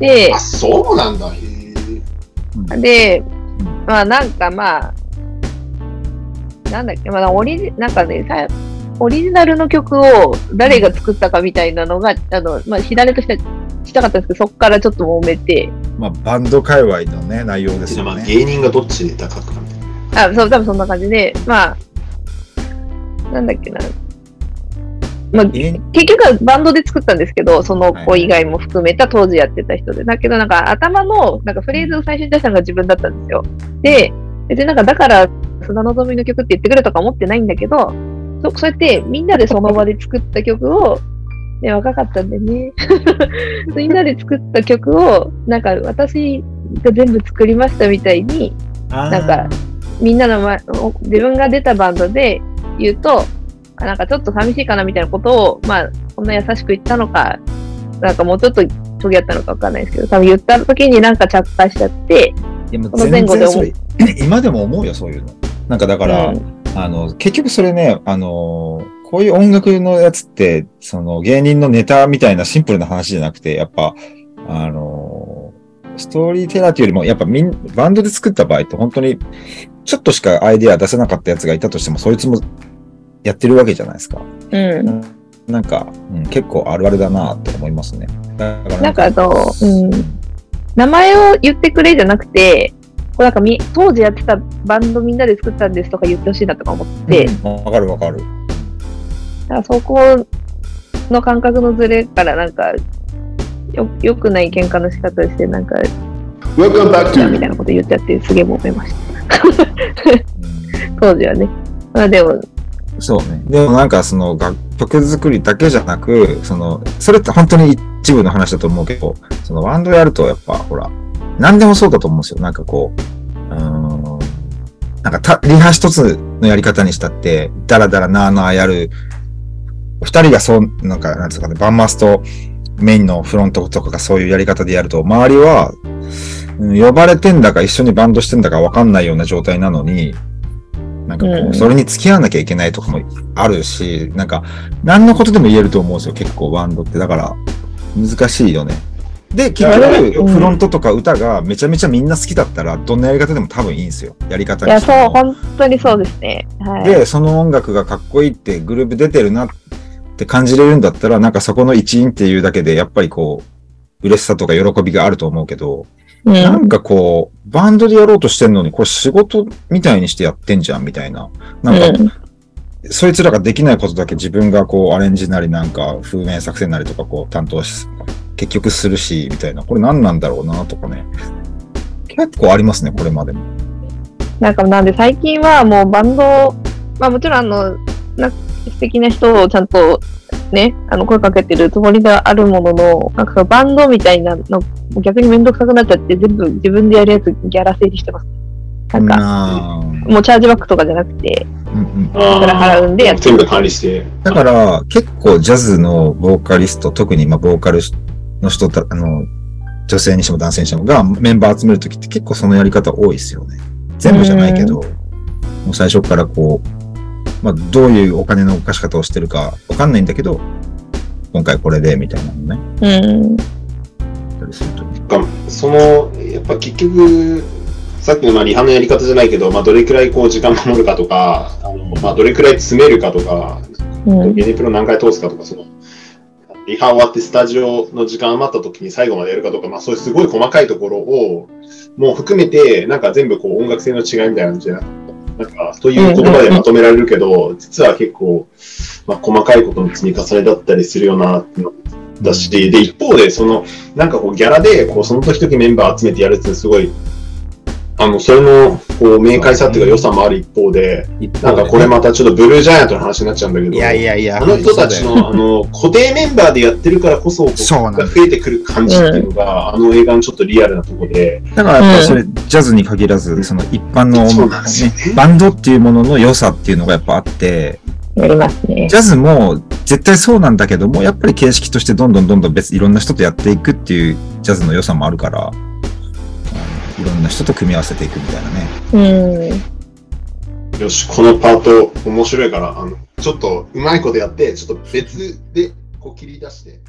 であ、、そうなんだ。へえ。で、まあなんかまあ、なんだっけ、まあオリジ、なんかね、さオリジナルの曲を誰が作ったかみたいなのが、あの、まあ、火種としてしたかったんですけど、そこからちょっと揉めて、まあ、バンド界隈のね、内容ですじゃあまあよね。芸人がどっちで高くかみたいな。あ、そう、多分そんな感じで、まあ、なんだっけな。まあ、え結局はバンドで作ったんですけど、そのはい子以外も含めた当時やってた人で。だけどなんか頭のなんかフレーズを最初に出したのが自分だったんですよ。で、別になんかだから砂のぞみの曲って言ってくれとか思ってないんだけど、そそうやってみんなでその場で作った曲を、ね、若かったんでね。みんなで作った曲を、なんか私が全部作りましたみたいに、なんかみんなの前、お自分が出たバンドで言うと、あなんかちょっと寂しいかなみたいなことを、まあ、こんな優しく言ったのか、なんかもうちょっとトゲやったのかわかんないですけど、多分言った時になんか着火しちゃって、いやもうこの前後で思う全然それ今でも思うよ、そういうの。なんかだから、うんあの、結局それね、あの、こういう音楽のやつって、その芸人のネタみたいなシンプルな話じゃなくて、やっぱ、あの、ストーリーテラーというよりも、やっぱみん、バンドで作った場合って本当に、ちょっとしかアイデア出せなかったやつがいたとしても、そいつもやってるわけじゃないですか。うん。なんか、うん、結構あるあるだなって思いますね。なんかあの、うん。名前を言ってくれじゃなくて、こうなんかみ当時やってたバンドみんなで作ったんですとか言ってほしいなとか思って、うんわかるわかる。だからそこの感覚のズレからなんか、よ、良くない喧嘩の仕方して、なんか、Welcome back み to たいなこと言っちゃって、すげえ揉めました。うん 当時はね。まあでも、そうね。でもなんかその楽曲作りだけじゃなく、その、それって本当に一部の話だと思うけど、そのバンドやるとやっぱほら、何でもそうだと思うんですよ。なんかこう、うーん、なんかリハ一つのやり方にしたって、ダラダラなーなーやる、二人がそう、なんか、なんつうかね、バンマスとメインのフロントとかがそういうやり方でやると、周りは、呼ばれてんだか一緒にバンドしてんだかわかんないような状態なのに、なんかこうそれに付き合わなきゃいけないとかもあるし、なんか、何のことでも言えると思うんですよ、結構バンドって。だから、難しいよね。で、結局、うんフロントとか歌がめちゃめちゃみんな好きだったら、どんなやり方でも多分いいんですよ。やり方いや、そう、本当にそうですね。はい。で、その音楽がかっこいいってグループ出てるなって感じれるんだったら、なんかそこの一員っていうだけで、やっぱりこう、嬉しさとか喜びがあると思うけど、うんなんかこう、バンドでやろうとしてんのに、これ仕事みたいにしてやってんじゃん、みたいな。なんか、うんそいつらができないことだけ自分がこう、アレンジなりなんか、風面作戦なりとかこう、担当し、結局するし、みたいな。これ何なんだろうな、とかね。結構ありますね、これまでも。なんか、なんで最近はもうバンド、まあもちろんあの、な素敵な人をちゃんとね、あの声かけてるつもりではあるものの、なんかバンドみたいなの、逆にめんどくさくなっちゃって、全部自分でやるやつギャラ整理してます。なんか、もうチャージバックとかじゃなくて、うんうん払うんでやって全部管理して。だから、結構ジャズのボーカリスト、特にまあボーカルの人た、あの、女性にしても男性にしてもがメンバー集めるときって結構そのやり方多いですよね。全部じゃないけど、もう最初からこう、まあどういうお金の動かし方をしてるかわかんないんだけど、今回これでみたいなのね、うん。その、やっぱ結局、さっきのまあリハのやり方じゃないけど、まあ、どれくらいこう時間守るかとか、あのまあ、どれくらい詰めるかとか、うん。ゲネプロ何回通すかとか、その、リハ終わってスタジオの時間余った時に最後までやるかとか、まあそういうすごい細かいところを、もう含めて、なんか全部こう音楽性の違いみたいなのじゃなくて、なんか、という言葉でまとめられるけど、実は結構、まあ細かいことの積み重ねだったりするよなっていうのだし、で、一方で、その、なんかこうギャラで、こうその時々メンバー集めてやるってすごい、あの、それの、こう、明快さっていうか良さもある一方で、なんかこれまたちょっとブルージャイアントの話になっちゃうんだけど、いやいやいや、あの人たちのあの 固定メンバーでやってるからこそ、こうそう増えてくる感じっていうのが、あの映画のちょっとリアルなところで、だからやっぱそれ、ジャズに限らず、その一般の、バンドっていうものの良さっていうのがやっぱあって、やりますね。ジャズも絶対そうなんだけども、やっぱり形式としてどんどんどんどん別、いろんな人とやっていくっていうジャズの良さもあるから、いろんな人と組み合わせていくみたいなね。うん。よし、このパート面白いから、あのちょっとうまいことやって、ちょっと別でこう切り出して、